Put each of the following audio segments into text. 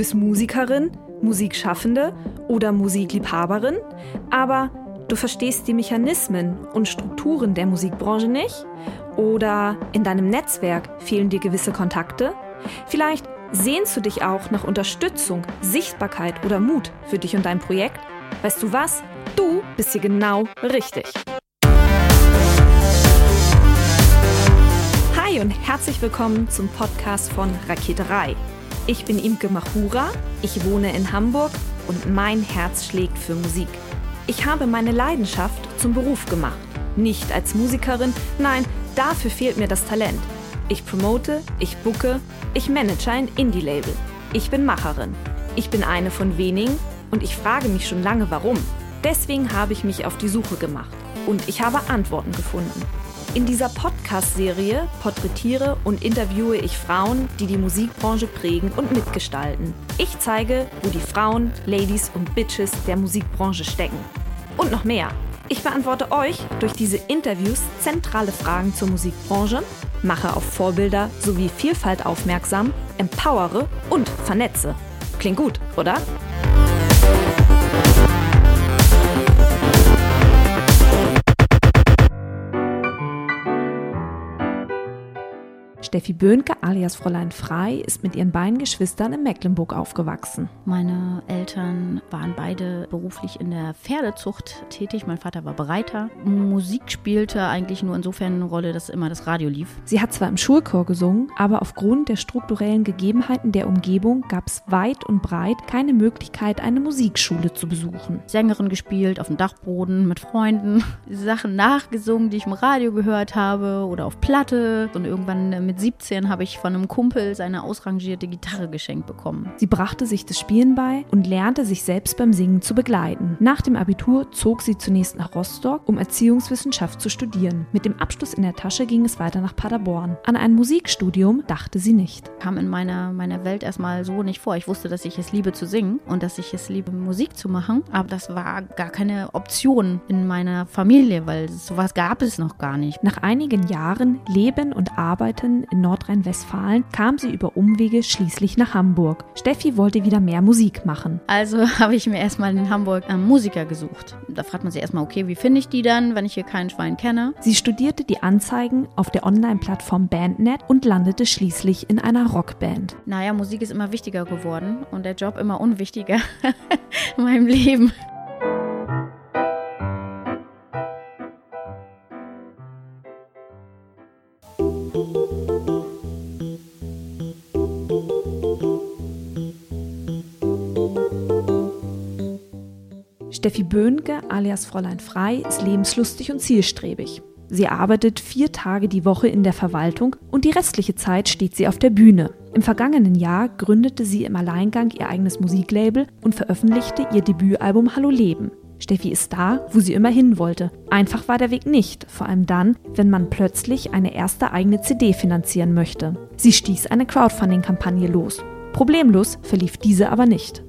bist Musikerin, Musikschaffende oder Musikliebhaberin, aber du verstehst die Mechanismen und Strukturen der Musikbranche nicht? Oder in deinem Netzwerk fehlen dir gewisse Kontakte? Vielleicht sehnst du dich auch nach Unterstützung, Sichtbarkeit oder Mut für dich und dein Projekt? Weißt du was? Du bist hier genau richtig. Hi und herzlich willkommen zum Podcast von Raketerei. Ich bin Imke Machura, ich wohne in Hamburg und mein Herz schlägt für Musik. Ich habe meine Leidenschaft zum Beruf gemacht. Nicht als Musikerin, nein, dafür fehlt mir das Talent. Ich promote, ich booke, ich manage ein Indie-Label. Ich bin Macherin. Ich bin eine von wenigen und ich frage mich schon lange warum. Deswegen habe ich mich auf die Suche gemacht und ich habe Antworten gefunden. In dieser Podcast-Serie porträtiere und interviewe ich Frauen, die die Musikbranche prägen und mitgestalten. Ich zeige, wo die Frauen, Ladies und Bitches der Musikbranche stecken. Und noch mehr. Ich beantworte euch durch diese Interviews zentrale Fragen zur Musikbranche, mache auf Vorbilder sowie Vielfalt aufmerksam, empowere und vernetze. Klingt gut, oder? Steffi Böhnke alias Fräulein Frei ist mit ihren beiden Geschwistern in Mecklenburg aufgewachsen. Meine Eltern waren beide beruflich in der Pferdezucht tätig. Mein Vater war Bereiter. Musik spielte eigentlich nur insofern eine Rolle, dass immer das Radio lief. Sie hat zwar im Schulchor gesungen, aber aufgrund der strukturellen Gegebenheiten der Umgebung gab es weit und breit keine Möglichkeit, eine Musikschule zu besuchen. Sängerin gespielt, auf dem Dachboden mit Freunden, Sachen nachgesungen, die ich im Radio gehört habe oder auf Platte und irgendwann mit 17 habe ich von einem Kumpel seine ausrangierte Gitarre geschenkt bekommen. Sie brachte sich das Spielen bei und lernte sich selbst beim Singen zu begleiten. Nach dem Abitur zog sie zunächst nach Rostock, um Erziehungswissenschaft zu studieren. Mit dem Abschluss in der Tasche ging es weiter nach Paderborn. An ein Musikstudium dachte sie nicht. Kam in meiner, meiner Welt erstmal so nicht vor. Ich wusste, dass ich es liebe zu singen und dass ich es liebe, Musik zu machen, aber das war gar keine Option in meiner Familie, weil sowas gab es noch gar nicht. Nach einigen Jahren Leben und Arbeiten in Nordrhein-Westfalen kam sie über Umwege schließlich nach Hamburg. Steffi wollte wieder mehr Musik machen. Also habe ich mir erstmal in Hamburg einen Musiker gesucht. Da fragt man sich erstmal, okay, wie finde ich die dann, wenn ich hier keinen Schwein kenne? Sie studierte die Anzeigen auf der Online-Plattform Bandnet und landete schließlich in einer Rockband. Naja, Musik ist immer wichtiger geworden und der Job immer unwichtiger in meinem Leben. Steffi Böhnke alias Fräulein Frei ist lebenslustig und zielstrebig. Sie arbeitet vier Tage die Woche in der Verwaltung und die restliche Zeit steht sie auf der Bühne. Im vergangenen Jahr gründete sie im Alleingang ihr eigenes Musiklabel und veröffentlichte ihr Debütalbum Hallo Leben. Steffi ist da, wo sie immer hin wollte. Einfach war der Weg nicht, vor allem dann, wenn man plötzlich eine erste eigene CD finanzieren möchte. Sie stieß eine Crowdfunding-Kampagne los. Problemlos verlief diese aber nicht.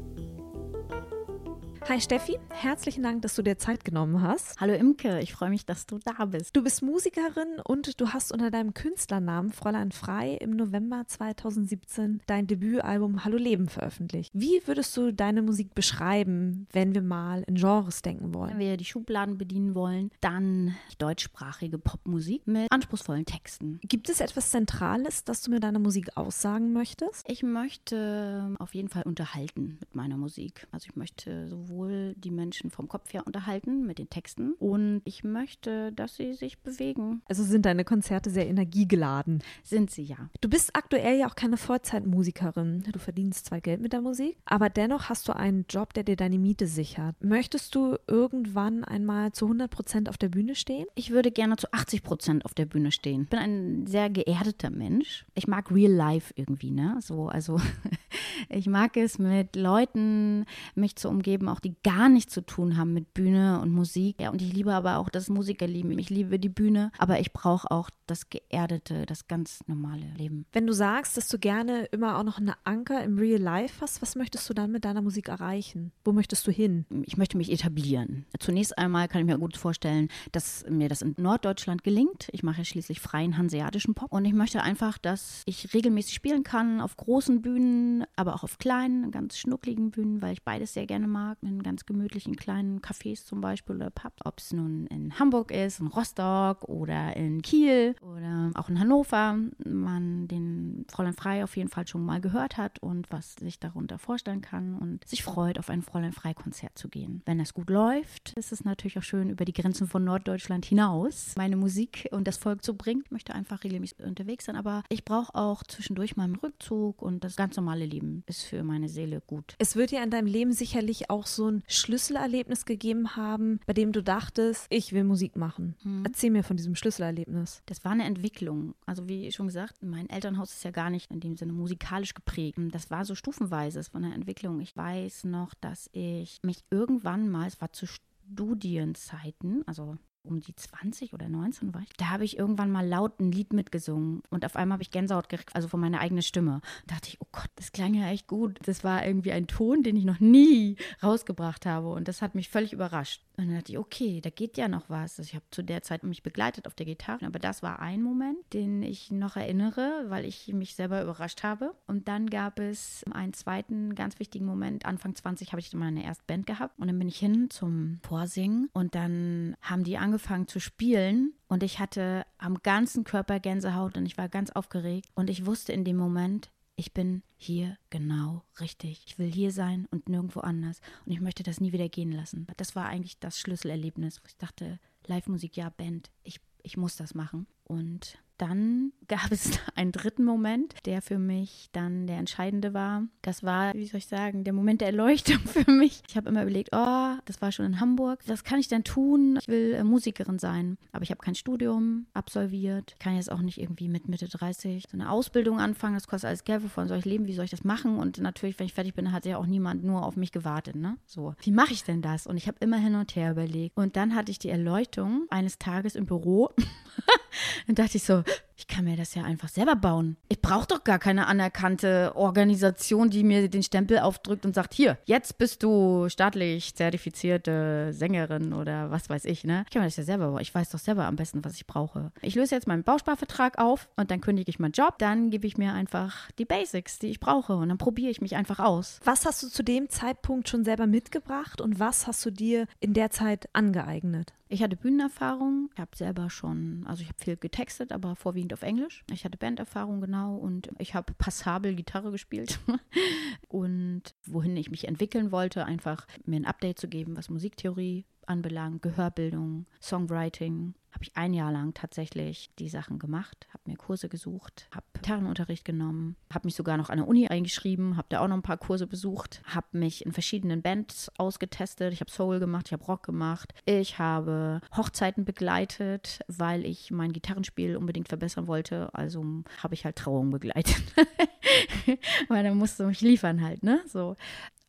Hi Steffi, herzlichen Dank, dass du dir Zeit genommen hast. Hallo Imke, ich freue mich, dass du da bist. Du bist Musikerin und du hast unter deinem Künstlernamen Fräulein Frei im November 2017 dein Debütalbum Hallo Leben veröffentlicht. Wie würdest du deine Musik beschreiben, wenn wir mal in Genres denken wollen? Wenn wir die Schubladen bedienen wollen, dann deutschsprachige Popmusik mit anspruchsvollen Texten. Gibt es etwas Zentrales, das du mit deiner Musik aussagen möchtest? Ich möchte auf jeden Fall unterhalten mit meiner Musik. Also ich möchte sowohl die Menschen vom Kopf her unterhalten mit den Texten und ich möchte, dass sie sich bewegen. Also sind deine Konzerte sehr energiegeladen? Sind sie ja. Du bist aktuell ja auch keine Vollzeitmusikerin. Du verdienst zwar Geld mit der Musik, aber dennoch hast du einen Job, der dir deine Miete sichert. Möchtest du irgendwann einmal zu 100 Prozent auf der Bühne stehen? Ich würde gerne zu 80 Prozent auf der Bühne stehen. Ich bin ein sehr geerdeter Mensch. Ich mag Real Life irgendwie, ne? So, also ich mag es mit Leuten mich zu umgeben, auch die gar nichts zu tun haben mit Bühne und Musik. Ja, und ich liebe aber auch das Musikerleben. Ich liebe die Bühne, aber ich brauche auch das geerdete, das ganz normale Leben. Wenn du sagst, dass du gerne immer auch noch einen Anker im Real Life hast, was möchtest du dann mit deiner Musik erreichen? Wo möchtest du hin? Ich möchte mich etablieren. Zunächst einmal kann ich mir gut vorstellen, dass mir das in Norddeutschland gelingt. Ich mache schließlich freien hanseatischen Pop und ich möchte einfach, dass ich regelmäßig spielen kann auf großen Bühnen, aber auch auf kleinen, ganz schnuckligen Bühnen, weil ich beides sehr gerne mag. In ganz gemütlichen kleinen Cafés zum Beispiel oder Pubs. Ob es nun in Hamburg ist, in Rostock oder in Kiel oder auch in Hannover. Man den Fräulein Frei auf jeden Fall schon mal gehört hat und was sich darunter vorstellen kann und sich freut, auf ein Fräulein Frei Konzert zu gehen. Wenn es gut läuft, ist es natürlich auch schön, über die Grenzen von Norddeutschland hinaus meine Musik und das Volk zu bringen. Ich möchte einfach regelmäßig unterwegs sein, aber ich brauche auch zwischendurch mal einen Rückzug und das ganz normale Leben ist für meine Seele gut. Es wird ja in deinem Leben sicherlich auch so ein Schlüsselerlebnis gegeben haben, bei dem du dachtest, ich will Musik machen. Hm. Erzähl mir von diesem Schlüsselerlebnis. Das war eine Entwicklung. Also wie schon gesagt, mein Elternhaus ist ja gar nicht in dem Sinne musikalisch geprägt. Das war so stufenweise, es war eine Entwicklung. Ich weiß noch, dass ich mich irgendwann mal, es war zu Studienzeiten, also um die 20 oder 19 war ich, da habe ich irgendwann mal laut ein Lied mitgesungen und auf einmal habe ich Gänsehaut gekriegt, also von meiner eigenen Stimme. Da dachte ich, oh Gott, das klang ja echt gut. Das war irgendwie ein Ton, den ich noch nie rausgebracht habe und das hat mich völlig überrascht. Und dann dachte ich, okay, da geht ja noch was. Also ich habe zu der Zeit mich begleitet auf der Gitarre, aber das war ein Moment, den ich noch erinnere, weil ich mich selber überrascht habe. Und dann gab es einen zweiten ganz wichtigen Moment. Anfang 20 habe ich meine erste Band gehabt und dann bin ich hin zum Vorsingen und dann haben die angefangen zu spielen und ich hatte am ganzen Körper Gänsehaut und ich war ganz aufgeregt und ich wusste in dem Moment, ich bin hier genau richtig. Ich will hier sein und nirgendwo anders. Und ich möchte das nie wieder gehen lassen. Das war eigentlich das Schlüsselerlebnis, wo ich dachte, Live-Musik, ja, Band, ich, ich muss das machen. Und dann gab es einen dritten Moment, der für mich dann der entscheidende war. Das war, wie soll ich sagen, der Moment der Erleuchtung für mich. Ich habe immer überlegt, oh, das war schon in Hamburg. Was kann ich denn tun? Ich will äh, Musikerin sein, aber ich habe kein Studium absolviert. Ich kann jetzt auch nicht irgendwie mit Mitte 30 so eine Ausbildung anfangen. Das kostet alles Geld. Wovon soll ich leben? Wie soll ich das machen? Und natürlich, wenn ich fertig bin, hat ja auch niemand nur auf mich gewartet. Ne? So, wie mache ich denn das? Und ich habe immer hin und her überlegt. Und dann hatte ich die Erleuchtung eines Tages im Büro. dann dachte ich so, ich kann mir das ja einfach selber bauen. Ich brauche doch gar keine anerkannte Organisation, die mir den Stempel aufdrückt und sagt, hier, jetzt bist du staatlich zertifizierte Sängerin oder was weiß ich, ne? Ich kann mir das ja selber bauen. Ich weiß doch selber am besten, was ich brauche. Ich löse jetzt meinen Bausparvertrag auf und dann kündige ich meinen Job. Dann gebe ich mir einfach die Basics, die ich brauche und dann probiere ich mich einfach aus. Was hast du zu dem Zeitpunkt schon selber mitgebracht und was hast du dir in der Zeit angeeignet? Ich hatte Bühnenerfahrung, ich habe selber schon, also ich habe viel getextet, aber vorwiegend auf Englisch. Ich hatte Banderfahrung genau und ich habe passabel Gitarre gespielt. und wohin ich mich entwickeln wollte, einfach mir ein Update zu geben, was Musiktheorie anbelangt, Gehörbildung, Songwriting, habe ich ein Jahr lang tatsächlich die Sachen gemacht, habe mir Kurse gesucht, habe Gitarrenunterricht genommen, habe mich sogar noch an der Uni eingeschrieben, habe da auch noch ein paar Kurse besucht, habe mich in verschiedenen Bands ausgetestet, ich habe Soul gemacht, ich habe Rock gemacht, ich habe Hochzeiten begleitet, weil ich mein Gitarrenspiel unbedingt verbessern wollte, also habe ich halt Trauungen begleitet. weil dann musste mich liefern halt, ne? So.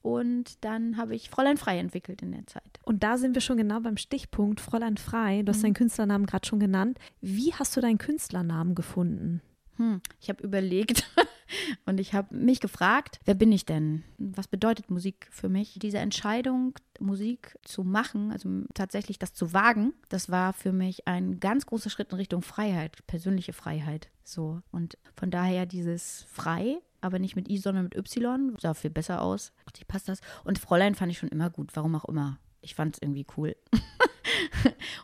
Und dann habe ich Fräulein Frei entwickelt in der Zeit. Und da sind wir schon genau beim Stichpunkt Fräulein Frei. Du hast mhm. deinen Künstlernamen gerade schon genannt. Wie hast du deinen Künstlernamen gefunden? Hm, ich habe überlegt und ich habe mich gefragt, wer bin ich denn? Was bedeutet Musik für mich? Diese Entscheidung, Musik zu machen, also tatsächlich das zu wagen, das war für mich ein ganz großer Schritt in Richtung Freiheit, persönliche Freiheit. So und von daher dieses frei aber nicht mit I, sondern mit Y. Sah viel besser aus. Ich passt das. Und Fräulein fand ich schon immer gut, warum auch immer. Ich fand es irgendwie cool.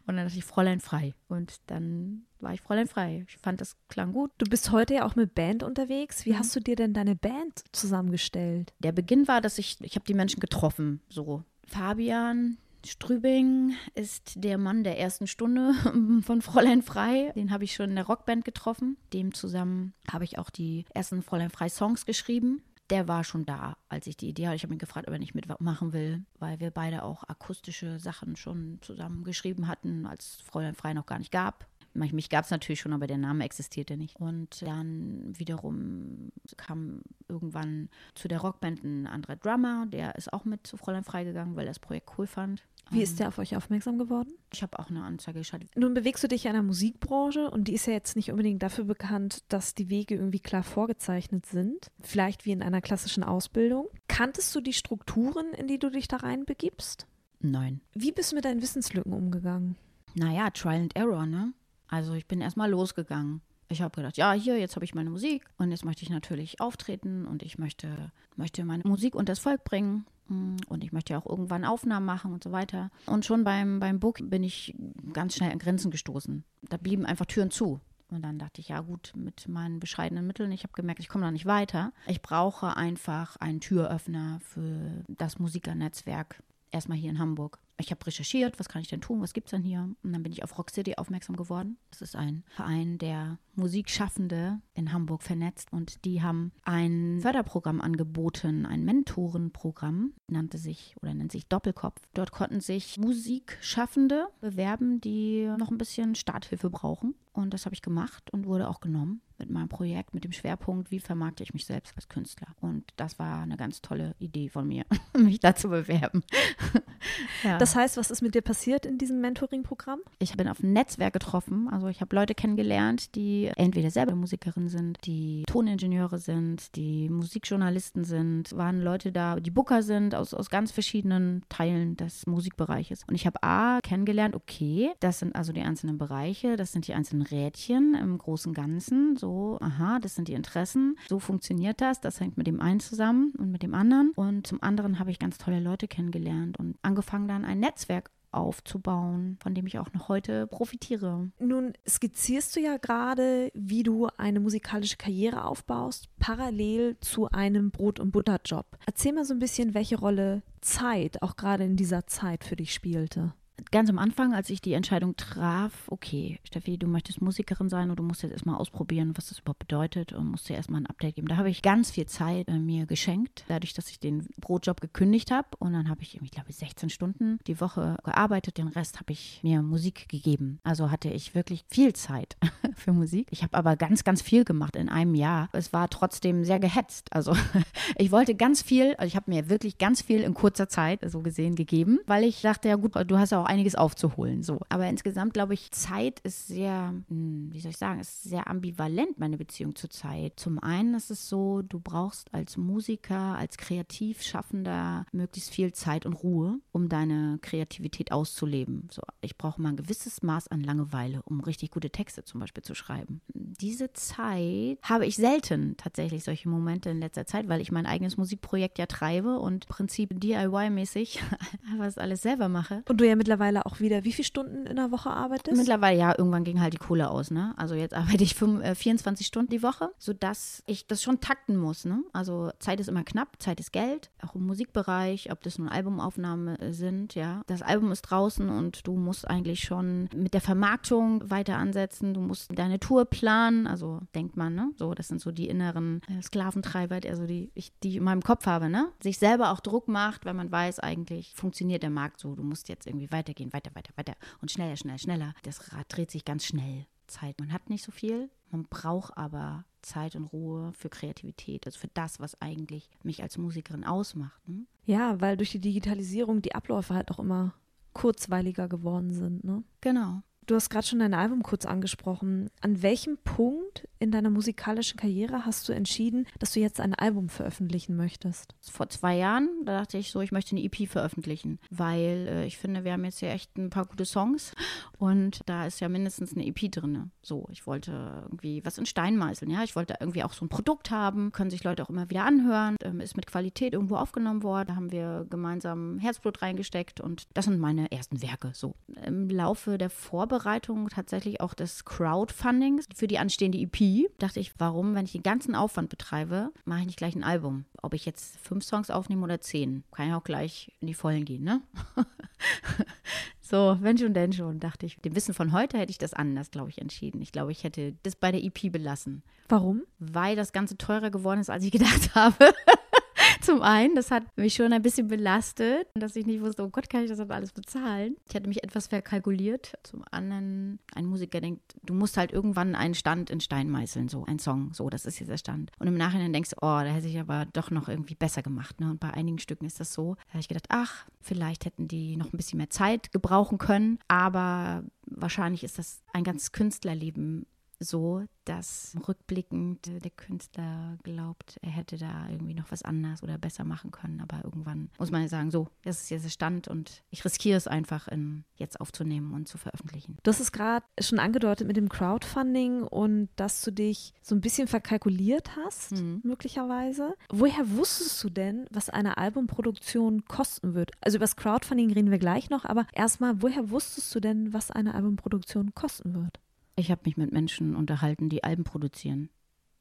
und dann dachte ich Fräulein frei. Und dann war ich Fräulein frei. Ich fand das klang gut. Du bist heute ja auch mit Band unterwegs. Wie mhm. hast du dir denn deine Band zusammengestellt? Der Beginn war, dass ich, ich habe die Menschen getroffen. So Fabian, Strübing ist der Mann der ersten Stunde von Fräulein Frei. Den habe ich schon in der Rockband getroffen. Dem zusammen habe ich auch die ersten Fräulein Frei Songs geschrieben. Der war schon da, als ich die Idee hatte. Ich habe ihn gefragt, ob er nicht mitmachen will, weil wir beide auch akustische Sachen schon zusammen geschrieben hatten, als Fräulein Frei noch gar nicht gab Mich gab es natürlich schon, aber der Name existierte nicht. Und dann wiederum kam irgendwann zu der Rockband ein anderer Drummer, der ist auch mit zu Fräulein freigegangen, weil er das Projekt cool fand. Wie ist der auf euch aufmerksam geworden? Ich habe auch eine Anzeige geschaltet. Nun bewegst du dich in einer Musikbranche und die ist ja jetzt nicht unbedingt dafür bekannt, dass die Wege irgendwie klar vorgezeichnet sind. Vielleicht wie in einer klassischen Ausbildung. Kanntest du die Strukturen, in die du dich da reinbegibst? Nein. Wie bist du mit deinen Wissenslücken umgegangen? Naja, Trial and Error, ne? Also ich bin erstmal losgegangen. Ich habe gedacht, ja, hier, jetzt habe ich meine Musik und jetzt möchte ich natürlich auftreten und ich möchte, möchte meine Musik unter das Volk bringen. Mm, und ich möchte ja auch irgendwann Aufnahmen machen und so weiter. Und schon beim, beim Book bin ich ganz schnell an Grenzen gestoßen. Da blieben einfach Türen zu. Und dann dachte ich, ja gut, mit meinen bescheidenen Mitteln, ich habe gemerkt, ich komme da nicht weiter. Ich brauche einfach einen Türöffner für das Musikernetzwerk, erstmal hier in Hamburg ich habe recherchiert, was kann ich denn tun, was gibt es denn hier? Und dann bin ich auf Rock City aufmerksam geworden. Das ist ein Verein, der Musikschaffende in Hamburg vernetzt und die haben ein Förderprogramm angeboten, ein Mentorenprogramm, nannte sich oder nennt sich Doppelkopf. Dort konnten sich Musikschaffende bewerben, die noch ein bisschen Starthilfe brauchen. Und das habe ich gemacht und wurde auch genommen mit meinem Projekt, mit dem Schwerpunkt, wie vermarkte ich mich selbst als Künstler. Und das war eine ganz tolle Idee von mir, mich da zu bewerben. ja. Das heißt, was ist mit dir passiert in diesem Mentoring-Programm? Ich bin auf ein Netzwerk getroffen. Also ich habe Leute kennengelernt, die entweder selber Musikerin sind, die Toningenieure sind, die Musikjournalisten sind, waren Leute da, die Booker sind, aus, aus ganz verschiedenen Teilen des Musikbereiches. Und ich habe A kennengelernt, okay, das sind also die einzelnen Bereiche, das sind die einzelnen Rädchen im großen Ganzen. So aha, das sind die Interessen, so funktioniert das, das hängt mit dem einen zusammen und mit dem anderen. Und zum anderen habe ich ganz tolle Leute kennengelernt und angefangen dann ein Netzwerk aufzubauen, von dem ich auch noch heute profitiere. Nun skizzierst du ja gerade, wie du eine musikalische Karriere aufbaust, parallel zu einem Brot- und Butterjob. Erzähl mal so ein bisschen, welche Rolle Zeit auch gerade in dieser Zeit für dich spielte ganz am Anfang, als ich die Entscheidung traf, okay, Steffi, du möchtest Musikerin sein und du musst jetzt erstmal ausprobieren, was das überhaupt bedeutet und musst dir erstmal ein Update geben. Da habe ich ganz viel Zeit äh, mir geschenkt, dadurch, dass ich den Brotjob gekündigt habe und dann habe ich, ich glaube, 16 Stunden die Woche gearbeitet, den Rest habe ich mir Musik gegeben. Also hatte ich wirklich viel Zeit für Musik. Ich habe aber ganz, ganz viel gemacht in einem Jahr. Es war trotzdem sehr gehetzt. Also ich wollte ganz viel, also ich habe mir wirklich ganz viel in kurzer Zeit so gesehen gegeben, weil ich dachte, ja gut, du hast ja auch einiges aufzuholen. So. Aber insgesamt glaube ich, Zeit ist sehr, hm, wie soll ich sagen, ist sehr ambivalent, meine Beziehung zur Zeit. Zum einen ist es so, du brauchst als Musiker, als Kreativschaffender möglichst viel Zeit und Ruhe, um deine Kreativität auszuleben. So, ich brauche mal ein gewisses Maß an Langeweile, um richtig gute Texte zum Beispiel zu schreiben. Diese Zeit habe ich selten tatsächlich solche Momente in letzter Zeit, weil ich mein eigenes Musikprojekt ja treibe und im Prinzip DIY-mäßig was alles selber mache. Und du ja mittlerweile mittlerweile auch wieder, wie viele Stunden in der Woche arbeitest? Mittlerweile, ja, irgendwann ging halt die Kohle aus, ne? Also jetzt arbeite ich 5, äh, 24 Stunden die Woche, sodass ich das schon takten muss, ne? Also Zeit ist immer knapp, Zeit ist Geld, auch im Musikbereich, ob das nun Albumaufnahmen sind, ja. Das Album ist draußen und du musst eigentlich schon mit der Vermarktung weiter ansetzen, du musst deine Tour planen, also denkt man, ne? So, das sind so die inneren äh, Sklaventreiber, also die ich, die in meinem Kopf habe, ne? Sich selber auch Druck macht, weil man weiß, eigentlich funktioniert der Markt so, du musst jetzt irgendwie weitergehen weitergehen, weiter, weiter, weiter und schneller, schneller, schneller. Das Rad dreht sich ganz schnell. Zeit. Man hat nicht so viel, man braucht aber Zeit und Ruhe für Kreativität, also für das, was eigentlich mich als Musikerin ausmacht. Ne? Ja, weil durch die Digitalisierung die Abläufe halt auch immer kurzweiliger geworden sind. Ne? Genau. Du hast gerade schon dein Album kurz angesprochen. An welchem Punkt in deiner musikalischen Karriere hast du entschieden, dass du jetzt ein Album veröffentlichen möchtest? Vor zwei Jahren, da dachte ich so, ich möchte eine EP veröffentlichen, weil äh, ich finde, wir haben jetzt ja echt ein paar gute Songs und da ist ja mindestens eine EP drin. So, ich wollte irgendwie was in Stein meißeln, ja. Ich wollte irgendwie auch so ein Produkt haben, können sich Leute auch immer wieder anhören, ähm, ist mit Qualität irgendwo aufgenommen worden. Da haben wir gemeinsam Herzblut reingesteckt und das sind meine ersten Werke. So, im Laufe der Vorbereitung Vorbereitung tatsächlich auch des Crowdfundings für die anstehende EP. Dachte ich, warum, wenn ich den ganzen Aufwand betreibe, mache ich nicht gleich ein Album. Ob ich jetzt fünf Songs aufnehme oder zehn, kann ja auch gleich in die Vollen gehen, ne? so, wenn schon, denn schon, dachte ich. Dem Wissen von heute hätte ich das anders, glaube ich, entschieden. Ich glaube, ich hätte das bei der EP belassen. Warum? Weil das Ganze teurer geworden ist, als ich gedacht habe. Zum einen, das hat mich schon ein bisschen belastet, dass ich nicht wusste, oh Gott, kann ich das alles bezahlen? Ich hatte mich etwas verkalkuliert. Zum anderen, ein Musiker denkt, du musst halt irgendwann einen Stand in Stein meißeln, so ein Song, so, das ist jetzt der Stand. Und im Nachhinein denkst du, oh, da hätte ich aber doch noch irgendwie besser gemacht. Ne? Und bei einigen Stücken ist das so. Da habe ich gedacht, ach, vielleicht hätten die noch ein bisschen mehr Zeit gebrauchen können, aber wahrscheinlich ist das ein ganzes Künstlerleben so, dass rückblickend der Künstler glaubt, er hätte da irgendwie noch was anders oder besser machen können. Aber irgendwann muss man ja sagen, so, das ist jetzt der Stand und ich riskiere es einfach, in, jetzt aufzunehmen und zu veröffentlichen. Du hast es gerade schon angedeutet mit dem Crowdfunding und dass du dich so ein bisschen verkalkuliert hast, mhm. möglicherweise. Woher wusstest du denn, was eine Albumproduktion kosten wird? Also über das Crowdfunding reden wir gleich noch, aber erstmal, woher wusstest du denn, was eine Albumproduktion kosten wird? Ich habe mich mit Menschen unterhalten, die Alben produzieren.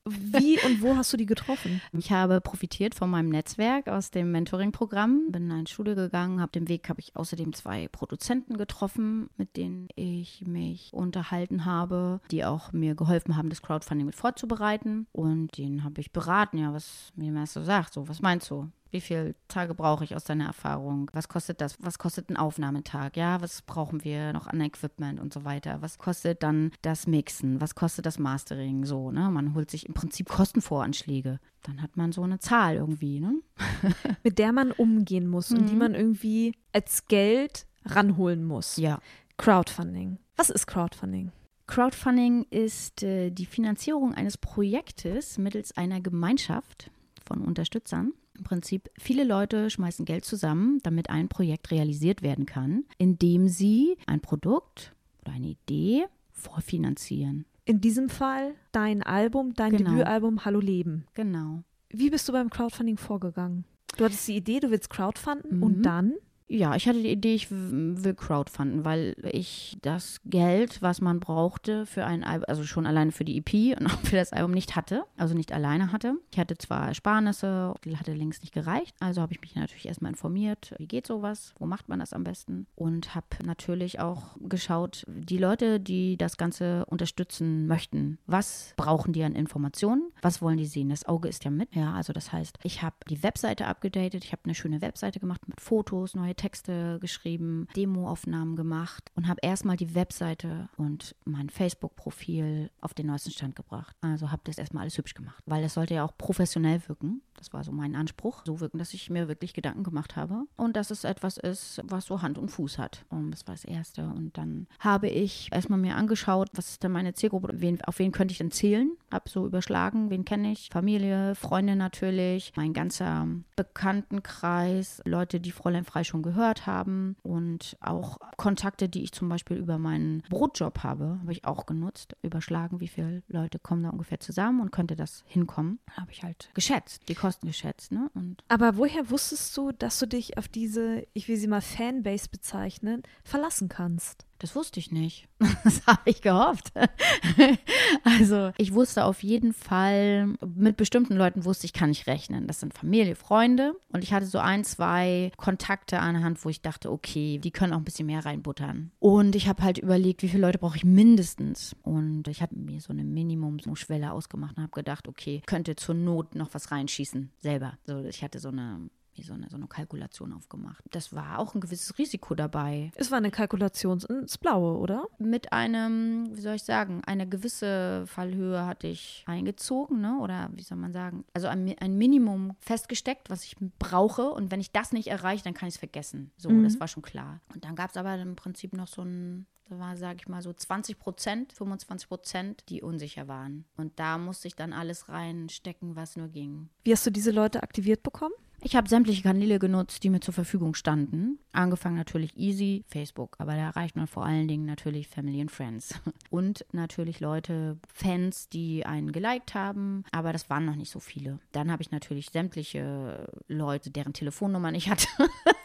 Wie und wo hast du die getroffen? Ich habe profitiert von meinem Netzwerk aus dem Mentoring-Programm, bin in ein Studio gegangen, habe dem Weg habe ich außerdem zwei Produzenten getroffen, mit denen ich mich unterhalten habe, die auch mir geholfen haben, das Crowdfunding mit vorzubereiten und den habe ich beraten, ja, was mir so sagt, so was meinst du? Wie viele Tage brauche ich aus deiner Erfahrung? Was kostet das? Was kostet ein Aufnahmetag? Ja, was brauchen wir noch an Equipment und so weiter? Was kostet dann das Mixen? Was kostet das Mastering? So, ne? Man holt sich im Prinzip Kostenvoranschläge. Dann hat man so eine Zahl irgendwie, ne? Mit der man umgehen muss mhm. und die mhm. man irgendwie als Geld ranholen muss. Ja. Crowdfunding. Was ist Crowdfunding? Crowdfunding ist äh, die Finanzierung eines Projektes mittels einer Gemeinschaft von Unterstützern. Im Prinzip, viele Leute schmeißen Geld zusammen, damit ein Projekt realisiert werden kann, indem sie ein Produkt oder eine Idee vorfinanzieren. In diesem Fall dein Album, dein genau. Debütalbum Hallo Leben. Genau. Wie bist du beim Crowdfunding vorgegangen? Du hattest die Idee, du willst crowdfunden mhm. und dann? Ja, ich hatte die Idee, ich will crowdfunden, weil ich das Geld, was man brauchte für ein Album, also schon alleine für die EP und auch für das Album nicht hatte, also nicht alleine hatte. Ich hatte zwar Ersparnisse, hatte längst nicht gereicht, also habe ich mich natürlich erstmal informiert, wie geht sowas, wo macht man das am besten und habe natürlich auch geschaut, die Leute, die das Ganze unterstützen möchten, was brauchen die an Informationen, was wollen die sehen? Das Auge ist ja mit, ja, also das heißt, ich habe die Webseite abgedatet, ich habe eine schöne Webseite gemacht mit Fotos, neue Texte geschrieben, Demoaufnahmen gemacht und habe erstmal die Webseite und mein Facebook-Profil auf den neuesten Stand gebracht. Also habe das erstmal alles hübsch gemacht, weil das sollte ja auch professionell wirken. Das war so mein Anspruch, so wirken, dass ich mir wirklich Gedanken gemacht habe und dass es etwas ist, was so Hand und Fuß hat. Und das war das Erste. Und dann habe ich erstmal mir angeschaut, was ist denn meine Zielgruppe, wen, auf wen könnte ich denn zählen? Habe so überschlagen, wen kenne ich? Familie, Freunde natürlich, mein ganzer Bekanntenkreis, Leute, die Fräulein Frei schon gehört haben und auch Kontakte, die ich zum Beispiel über meinen Brotjob habe, habe ich auch genutzt. Überschlagen, wie viele Leute kommen da ungefähr zusammen und könnte das hinkommen. Habe ich halt geschätzt, die Kosten geschätzt. Ne? Und Aber woher wusstest du, dass du dich auf diese, ich will sie mal Fanbase bezeichnen, verlassen kannst? Das wusste ich nicht. Das habe ich gehofft. Also ich wusste auf jeden Fall, mit bestimmten Leuten wusste ich, kann ich rechnen. Das sind Familie, Freunde. Und ich hatte so ein, zwei Kontakte an der Hand, wo ich dachte, okay, die können auch ein bisschen mehr reinbuttern. Und ich habe halt überlegt, wie viele Leute brauche ich mindestens. Und ich habe mir so eine Minimumschwelle ausgemacht und habe gedacht, okay, könnte zur Not noch was reinschießen, selber. So, ich hatte so eine wie so eine, so eine Kalkulation aufgemacht. Das war auch ein gewisses Risiko dabei. Es war eine Kalkulation ins Blaue, oder? Mit einem, wie soll ich sagen, eine gewisse Fallhöhe hatte ich eingezogen, ne? oder wie soll man sagen, also ein, ein Minimum festgesteckt, was ich brauche und wenn ich das nicht erreiche, dann kann ich es vergessen. So, mhm. das war schon klar. Und dann gab es aber im Prinzip noch so ein da war, sage ich mal, so 20 Prozent, 25 Prozent, die unsicher waren. Und da musste ich dann alles reinstecken, was nur ging. Wie hast du diese Leute aktiviert bekommen? Ich habe sämtliche Kanäle genutzt, die mir zur Verfügung standen. Angefangen natürlich easy, Facebook, aber da erreicht man vor allen Dingen natürlich Family and Friends. Und natürlich Leute, Fans, die einen geliked haben, aber das waren noch nicht so viele. Dann habe ich natürlich sämtliche Leute, deren Telefonnummer ich hatte.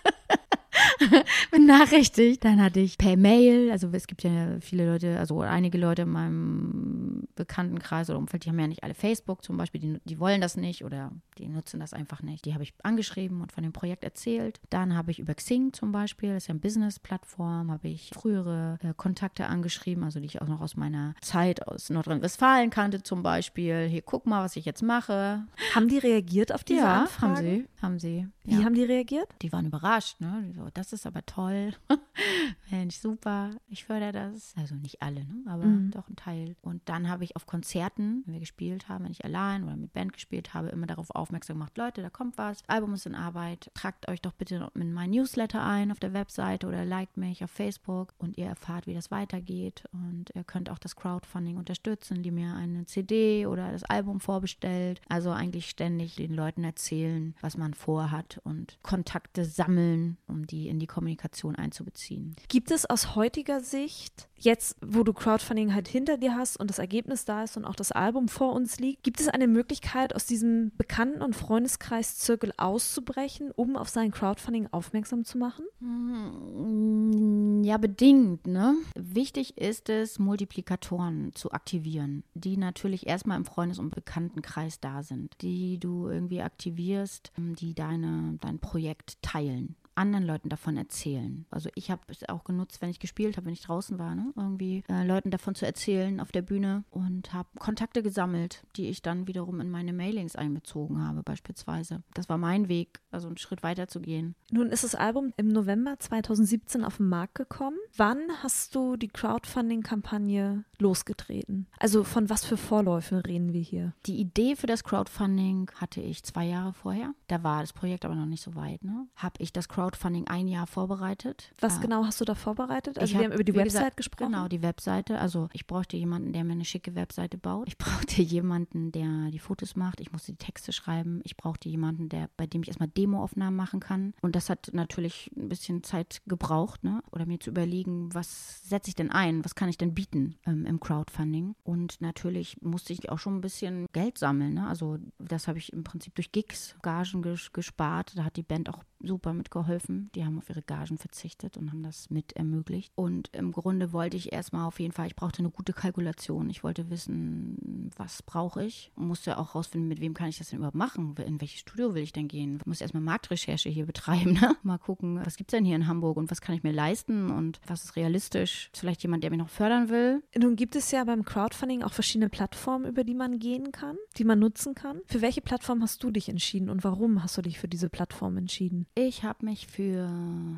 benachrichtigt. Dann hatte ich per Mail, also es gibt ja viele Leute, also einige Leute in meinem Bekanntenkreis oder Umfeld, die haben ja nicht alle Facebook zum Beispiel, die, die wollen das nicht oder die nutzen das einfach nicht. Die habe ich angeschrieben und von dem Projekt erzählt. Dann habe ich über Xing zum Beispiel, das ist ja eine Business-Plattform, habe ich frühere äh, Kontakte angeschrieben, also die ich auch noch aus meiner Zeit aus Nordrhein-Westfalen kannte zum Beispiel. Hier, guck mal, was ich jetzt mache. Haben die reagiert auf diese ja, Anfragen? haben sie, haben sie. Wie ja. haben die reagiert? Die waren überrascht, ne? So, das ist aber toll. Mensch, super. Ich fördere das. Also nicht alle, ne? Aber Mhm. doch ein Teil. Und dann habe ich auf Konzerten, wenn wir gespielt haben, wenn ich allein oder mit Band gespielt habe, immer darauf aufmerksam gemacht, Leute, da kommt was, Album ist in Arbeit, tragt euch doch bitte in mein Newsletter ein auf der Webseite oder liked mich auf Facebook und ihr erfahrt, wie das weitergeht und ihr könnt auch das Crowdfunding unterstützen, die mir eine CD oder das Album vorbestellt. Also eigentlich ständig den Leuten erzählen, was man vorhat und Kontakte sammeln, um die in die Kommunikation einzubeziehen. Gibt es aus heutiger Sicht, jetzt wo du Crowdfunding halt hinter dir hast und das Ergebnis da ist und auch das Album vor uns liegt, gibt es eine Möglichkeit, aus diesem Bekannten- und Freundeskreiszirkel auszubrechen, um auf sein Crowdfunding aufmerksam zu machen? Mm, Ja, bedingt, ne? Wichtig ist es, Multiplikatoren zu aktivieren, die natürlich erstmal im Freundes- und Bekanntenkreis da sind, die du irgendwie aktivierst, die deine, dein Projekt teilen anderen Leuten davon erzählen. Also ich habe es auch genutzt, wenn ich gespielt habe, wenn ich draußen war, ne? irgendwie äh, Leuten davon zu erzählen auf der Bühne und habe Kontakte gesammelt, die ich dann wiederum in meine Mailings einbezogen habe beispielsweise. Das war mein Weg, also einen Schritt weiter zu gehen. Nun ist das Album im November 2017 auf den Markt gekommen. Wann hast du die Crowdfunding-Kampagne losgetreten? Also von was für Vorläufen reden wir hier? Die Idee für das Crowdfunding hatte ich zwei Jahre vorher. Da war das Projekt aber noch nicht so weit. Ne? Habe ich das Crowdfunding ein Jahr vorbereitet. Was Äh, genau hast du da vorbereitet? Also wir hab, haben über die Website gesagt, gesprochen. Genau, die Webseite. Also ich brauchte jemanden, der mir eine schicke Webseite baut. Ich brauchte jemanden, der die Fotos macht. Ich musste die Texte schreiben. Ich brauchte jemanden, der, bei dem ich erstmal Demoaufnahmen machen kann. Und das hat natürlich ein bisschen Zeit gebraucht, ne? Oder mir zu überlegen, was setze ich denn ein? Was kann ich denn bieten ähm, im Crowdfunding? Und natürlich musste ich auch schon ein bisschen Geld sammeln. Ne? Also das habe ich im Prinzip durch Gigs, Gagen ges gespart. Da hat die Band auch super mitgeholfen. Die haben auf ihre Gagen verzichtet und haben das mit ermöglicht. Und im Grunde wollte ich erstmal auf jeden Fall, ich brauchte eine gute Kalkulation. Ich wollte wissen, was brauche ich. Und musste auch rausfinden, mit wem kann ich das denn überhaupt machen? In welches Studio will ich denn gehen? Ich muss erstmal Marktrecherche hier betreiben. Ne? Mal gucken, was gibt es denn hier in Hamburg und was kann ich mir leisten und was ist realistisch? Ist vielleicht jemand, der mich noch fördern will? Nun gibt es ja beim Crowdfunding auch verschiedene Plattformen, über die man gehen kann, die man nutzen kann. Für welche Plattform hast du dich entschieden und warum hast du dich für diese Plattform entschieden? Ich habe mich für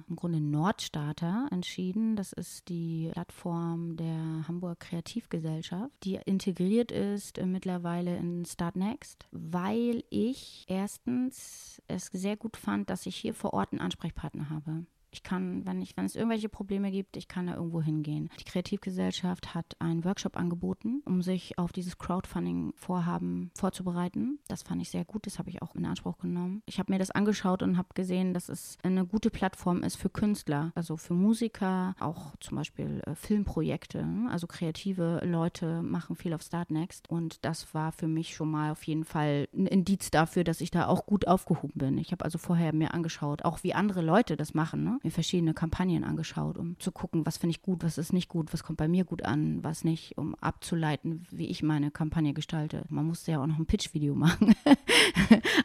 im Grunde Nordstarter entschieden. Das ist die Plattform der Hamburg Kreativgesellschaft, die integriert ist äh, mittlerweile in Start Next, weil ich erstens es sehr gut fand, dass ich hier vor Ort einen Ansprechpartner habe. Ich kann, wenn, ich, wenn es irgendwelche Probleme gibt, ich kann da irgendwo hingehen. Die Kreativgesellschaft hat einen Workshop angeboten, um sich auf dieses Crowdfunding-Vorhaben vorzubereiten. Das fand ich sehr gut, das habe ich auch in Anspruch genommen. Ich habe mir das angeschaut und habe gesehen, dass es eine gute Plattform ist für Künstler, also für Musiker, auch zum Beispiel äh, Filmprojekte. Also kreative Leute machen viel auf Startnext und das war für mich schon mal auf jeden Fall ein Indiz dafür, dass ich da auch gut aufgehoben bin. Ich habe also vorher mir angeschaut, auch wie andere Leute das machen, ne? Mir verschiedene Kampagnen angeschaut, um zu gucken, was finde ich gut, was ist nicht gut, was kommt bei mir gut an, was nicht, um abzuleiten, wie ich meine Kampagne gestalte. Man musste ja auch noch ein Pitch-Video machen.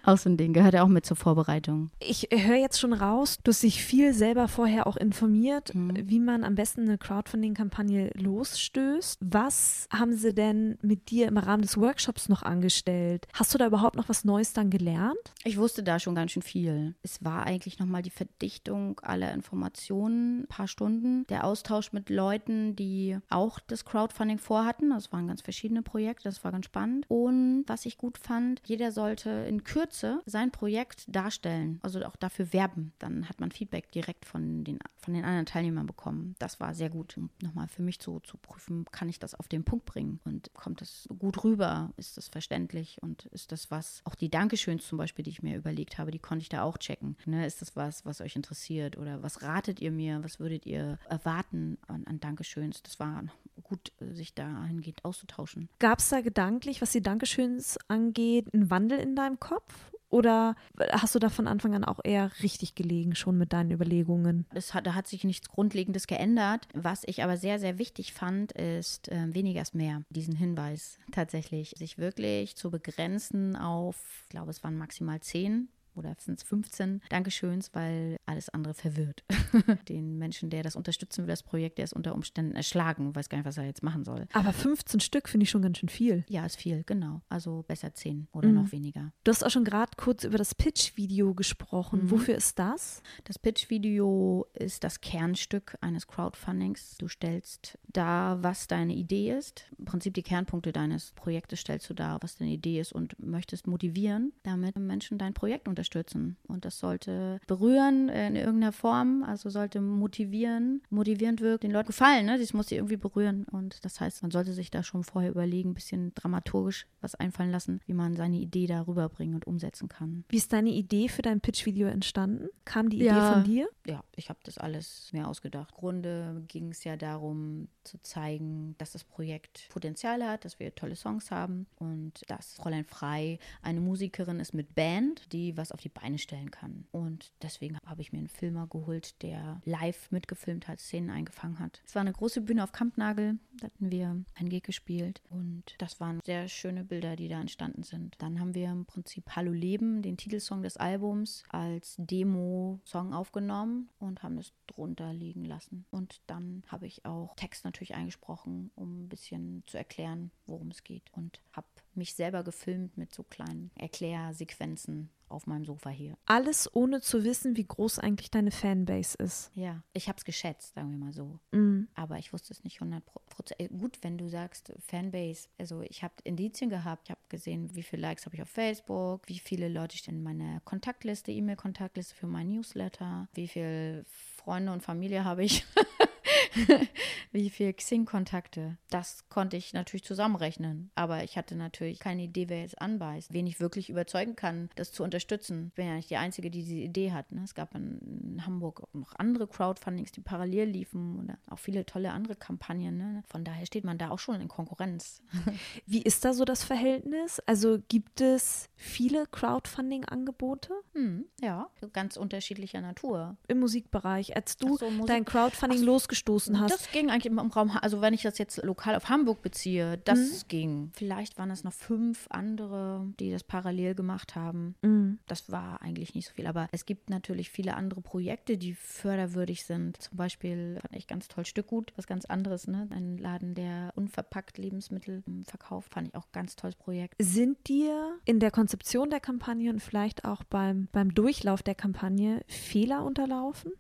auch so Ding, gehört ja auch mit zur Vorbereitung. Ich höre jetzt schon raus, du hast dich viel selber vorher auch informiert, Mhm. wie man am besten eine Crowdfunding-Kampagne losstößt. Was haben sie denn mit dir im Rahmen des Workshops noch angestellt? Hast du da überhaupt noch was Neues dann gelernt? Ich wusste da schon ganz schön viel. Es war eigentlich nochmal die Verdichtung aller Informationen, ein paar Stunden. Der Austausch mit Leuten, die auch das Crowdfunding vorhatten. Das waren ganz verschiedene Projekte, das war ganz spannend. Und was ich gut fand, jeder sollte in Kürze sein Projekt darstellen, also auch dafür werben. Dann hat man Feedback direkt von den, von den anderen Teilnehmern bekommen. Das war sehr gut. Um nochmal für mich zu, zu prüfen, kann ich das auf den Punkt bringen und kommt das gut rüber? Ist das verständlich und ist das was, auch die Dankeschöns zum Beispiel, die ich mir überlegt habe, die konnte ich da auch checken. Ne, ist das was, was euch interessiert oder was ratet ihr mir? Was würdet ihr erwarten an, an Dankeschöns? Das war gut, sich dahingehend auszutauschen. Gab es da gedanklich, was die Dankeschöns angeht, einen Wandel in deinem Kopf? Oder hast du da von Anfang an auch eher richtig gelegen, schon mit deinen Überlegungen? Das hat, da hat sich nichts Grundlegendes geändert. Was ich aber sehr, sehr wichtig fand, ist äh, weniger ist mehr. Diesen Hinweis tatsächlich, sich wirklich zu begrenzen auf, ich glaube, es waren maximal zehn oder sind es 15 Dankeschöns, weil alles andere verwirrt. Den Menschen, der das unterstützen will, das Projekt, der ist unter Umständen erschlagen, weiß gar nicht, was er jetzt machen soll. Aber 15 Stück finde ich schon ganz schön viel. Ja, ist viel, genau. Also besser 10 oder mhm. noch weniger. Du hast auch schon gerade kurz über das Pitch-Video gesprochen. Mhm. Wofür ist das? Das Pitch-Video ist das Kernstück eines Crowdfundings. Du stellst dar, was deine Idee ist. Im Prinzip die Kernpunkte deines Projektes stellst du dar, was deine Idee ist und möchtest motivieren, damit Menschen dein Projekt unterstützen unterstützen. Und das sollte berühren in irgendeiner Form, also sollte motivieren, motivierend wirken, den Leuten gefallen. Ne? Das muss sie irgendwie berühren. Und das heißt, man sollte sich da schon vorher überlegen, ein bisschen dramaturgisch was einfallen lassen, wie man seine Idee da rüberbringen und umsetzen kann. Wie ist deine Idee für dein Pitch-Video entstanden? Kam die Idee ja. von dir? Ja, ich habe das alles mir ausgedacht. Im Grunde ging es ja darum, zu zeigen, dass das Projekt Potenzial hat, dass wir tolle Songs haben und dass Fräulein Frei eine Musikerin ist mit Band, die was auf die Beine stellen kann. Und deswegen habe ich mir einen Filmer geholt, der live mitgefilmt hat, Szenen eingefangen hat. Es war eine große Bühne auf Kampnagel, da hatten wir ein Gig gespielt und das waren sehr schöne Bilder, die da entstanden sind. Dann haben wir im Prinzip Hallo Leben, den Titelsong des Albums, als Demo-Song aufgenommen und haben es drunter liegen lassen. Und dann habe ich auch Text natürlich eingesprochen, um ein bisschen zu erklären, worum es geht. Und habe mich selber gefilmt mit so kleinen Erklärsequenzen auf meinem Sofa hier. Alles ohne zu wissen, wie groß eigentlich deine Fanbase ist. Ja, ich habe es geschätzt, sagen wir mal so. Mm. Aber ich wusste es nicht 100 Prozent. Äh, gut, wenn du sagst Fanbase, also ich habe Indizien gehabt, ich habe gesehen, wie viele Likes habe ich auf Facebook, wie viele Leute stehen in meiner Kontaktliste, E-Mail-Kontaktliste für mein Newsletter, wie viele Freunde und Familie habe ich. wie viele Xing-Kontakte. Das konnte ich natürlich zusammenrechnen. Aber ich hatte natürlich keine Idee, wer jetzt anbeißt. Wen ich wirklich überzeugen kann, das zu unterstützen. Ich bin ja nicht die Einzige, die diese Idee hat. Ne? Es gab in Hamburg auch noch andere Crowdfundings, die parallel liefen oder auch viele tolle andere Kampagnen. Ne? Von daher steht man da auch schon in Konkurrenz. Wie ist da so das Verhältnis? Also gibt es viele Crowdfunding-Angebote? Hm, ja, ganz unterschiedlicher Natur. Im Musikbereich. Als du so, Musik dein Crowdfunding so, losgestoßen hast. Das ging eigentlich im Raum, also wenn ich das jetzt lokal auf Hamburg beziehe, das mhm. ging. Vielleicht waren es noch fünf andere, die das parallel gemacht haben. Mhm. Das war eigentlich nicht so viel. Aber es gibt natürlich viele andere Projekte, die förderwürdig sind. Zum Beispiel fand ich ganz toll Stückgut, was ganz anderes, ne? Ein Laden, der unverpackt Lebensmittel verkauft, fand ich auch ganz tolles Projekt. Sind dir in der Konzeption der Kampagne und vielleicht auch beim, beim Durchlauf der Kampagne Fehler unterlaufen?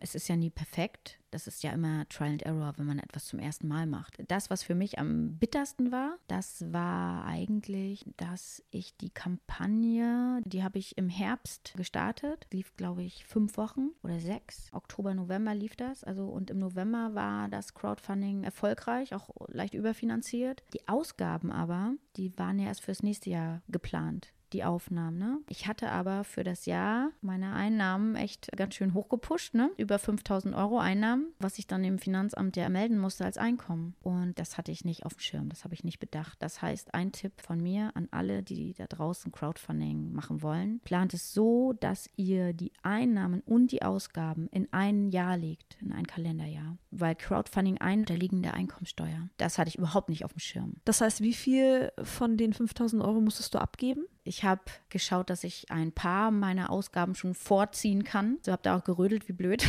Es ist ja nie perfekt. Das ist ja immer Trial and Error, wenn man etwas zum ersten Mal macht. Das, was für mich am bittersten war, das war eigentlich, dass ich die Kampagne, die habe ich im Herbst gestartet, lief, glaube ich, fünf Wochen oder sechs. Oktober, November lief das. Also und im November war das Crowdfunding erfolgreich, auch leicht überfinanziert. Die Ausgaben aber, die waren ja erst fürs nächste Jahr geplant die Aufnahmen. Ne? Ich hatte aber für das Jahr meine Einnahmen echt ganz schön hochgepusht, ne? über 5000 Euro Einnahmen, was ich dann im Finanzamt ja melden musste als Einkommen. Und das hatte ich nicht auf dem Schirm, das habe ich nicht bedacht. Das heißt, ein Tipp von mir an alle, die da draußen Crowdfunding machen wollen, plant es so, dass ihr die Einnahmen und die Ausgaben in ein Jahr legt, in ein Kalenderjahr. Weil Crowdfunding ein unterliegende Einkommensteuer. Das hatte ich überhaupt nicht auf dem Schirm. Das heißt, wie viel von den 5000 Euro musstest du abgeben? Ich habe geschaut, dass ich ein paar meiner Ausgaben schon vorziehen kann. So habe da auch gerödelt wie blöd.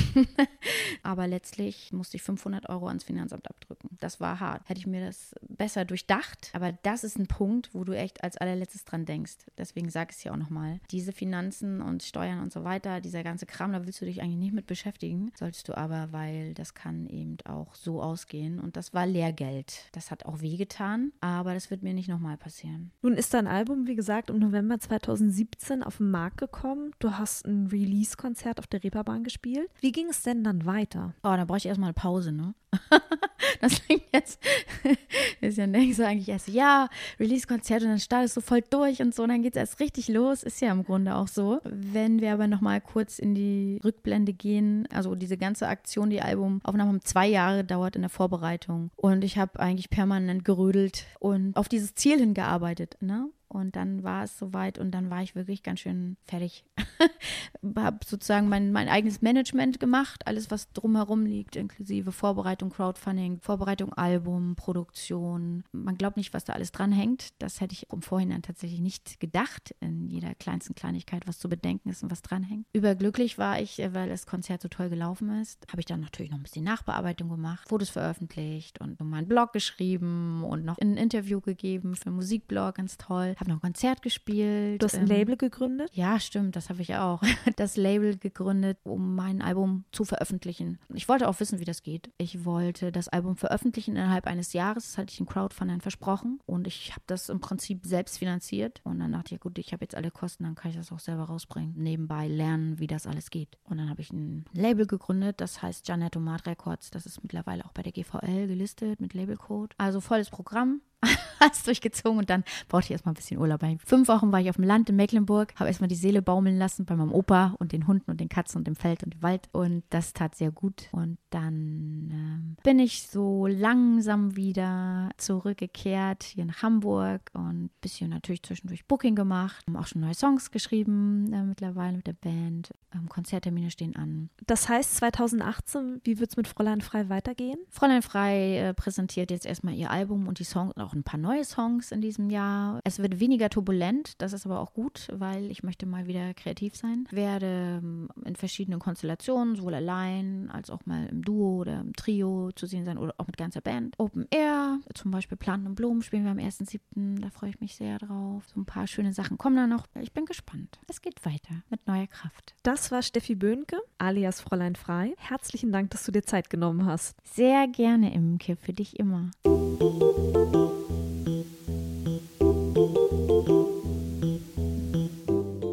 Aber letztlich musste ich 500 Euro ans Finanzamt abdrücken. Das war hart. Hätte ich mir das besser durchdacht. Aber das ist ein Punkt, wo du echt als allerletztes dran denkst. Deswegen sage ich es ja auch nochmal. Diese Finanzen und Steuern und so weiter, dieser ganze Kram, da willst du dich eigentlich nicht mit beschäftigen. Solltest du aber, weil das kann eben auch so ausgehen. Und das war Lehrgeld. Das hat auch wehgetan. Aber das wird mir nicht nochmal passieren. Nun ist dein Album, wie gesagt, um November 2017 auf den Markt gekommen. Du hast ein Release-Konzert auf der Reeperbahn gespielt. Wie ging es denn dann weiter? Oh, da brauche ich erstmal eine Pause, ne? das klingt jetzt, ist ja denkst du eigentlich erst, ja, Release-Konzert und dann startest du voll durch und so, und dann geht es erst richtig los. Ist ja im Grunde auch so. Wenn wir aber nochmal kurz in die Rückblende gehen, also diese ganze Aktion, die Albumaufnahme haben zwei Jahre gedauert in der Vorbereitung und ich habe eigentlich permanent gerödelt und auf dieses Ziel hingearbeitet, ne? Und dann war es soweit und dann war ich wirklich ganz schön fertig. habe sozusagen mein, mein eigenes Management gemacht, alles, was drumherum liegt, inklusive Vorbereitung, Crowdfunding, Vorbereitung Album, Produktion. Man glaubt nicht, was da alles dranhängt. Das hätte ich im Vorhinein tatsächlich nicht gedacht, in jeder kleinsten Kleinigkeit, was zu bedenken ist und was dranhängt. Überglücklich war ich, äh, weil das Konzert so toll gelaufen ist. Habe ich dann natürlich noch ein bisschen Nachbearbeitung gemacht, Fotos veröffentlicht und meinen Blog geschrieben und noch ein Interview gegeben für einen Musikblog, ganz toll habe noch ein Konzert gespielt. Du hast ein ähm, Label gegründet? Ja, stimmt, das habe ich auch. Das Label gegründet, um mein Album zu veröffentlichen. Ich wollte auch wissen, wie das geht. Ich wollte das Album veröffentlichen innerhalb eines Jahres. Das hatte ich den Crowdfundern versprochen. Und ich habe das im Prinzip selbst finanziert. Und dann dachte ich, gut, ich habe jetzt alle Kosten, dann kann ich das auch selber rausbringen. Nebenbei lernen, wie das alles geht. Und dann habe ich ein Label gegründet, das heißt Janetto Mart Records. Das ist mittlerweile auch bei der GVL gelistet mit Labelcode. Also volles Programm. Alles durchgezogen und dann brauchte ich erstmal ein bisschen Urlaub. Fünf Wochen war ich auf dem Land in Mecklenburg, habe erstmal die Seele baumeln lassen bei meinem Opa und den Hunden und den Katzen und dem Feld und dem Wald und das tat sehr gut. Und dann ähm, bin ich so langsam wieder zurückgekehrt hier nach Hamburg und ein bisschen natürlich zwischendurch Booking gemacht, auch schon neue Songs geschrieben äh, mittlerweile mit der Band. Ähm, Konzerttermine stehen an. Das heißt 2018, wie wird es mit Fräulein Frei weitergehen? Fräulein Frei äh, präsentiert jetzt erstmal ihr Album und die Songs auch ein paar neue Songs in diesem Jahr. Es wird weniger turbulent, das ist aber auch gut, weil ich möchte mal wieder kreativ sein. Werde ähm, in verschiedenen Konstellationen, sowohl allein als auch mal im Duo oder im Trio zu sehen sein oder auch mit ganzer Band. Open Air, zum Beispiel Planten und Blumen spielen wir am 1.7., da freue ich mich sehr drauf. So ein paar schöne Sachen kommen da noch. Ich bin gespannt. Es geht weiter mit neuer Kraft. Das war Steffi Böhnke, alias Fräulein Frei. Herzlichen Dank, dass du dir Zeit genommen hast. Sehr gerne, Imke, für dich immer.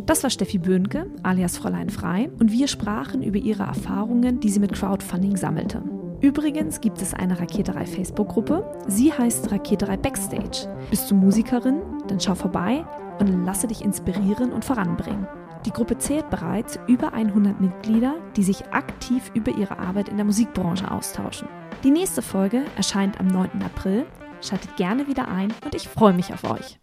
Das war Steffi Böhnke, alias Fräulein Frei, und wir sprachen über ihre Erfahrungen, die sie mit Crowdfunding sammelte. Übrigens gibt es eine Raketerei Facebook-Gruppe. Sie heißt Raketerei Backstage. Bist du Musikerin? Dann schau vorbei und lasse dich inspirieren und voranbringen. Die Gruppe zählt bereits über 100 Mitglieder, die sich aktiv über ihre Arbeit in der Musikbranche austauschen. Die nächste Folge erscheint am 9. April. Schaltet gerne wieder ein und ich freue mich auf euch.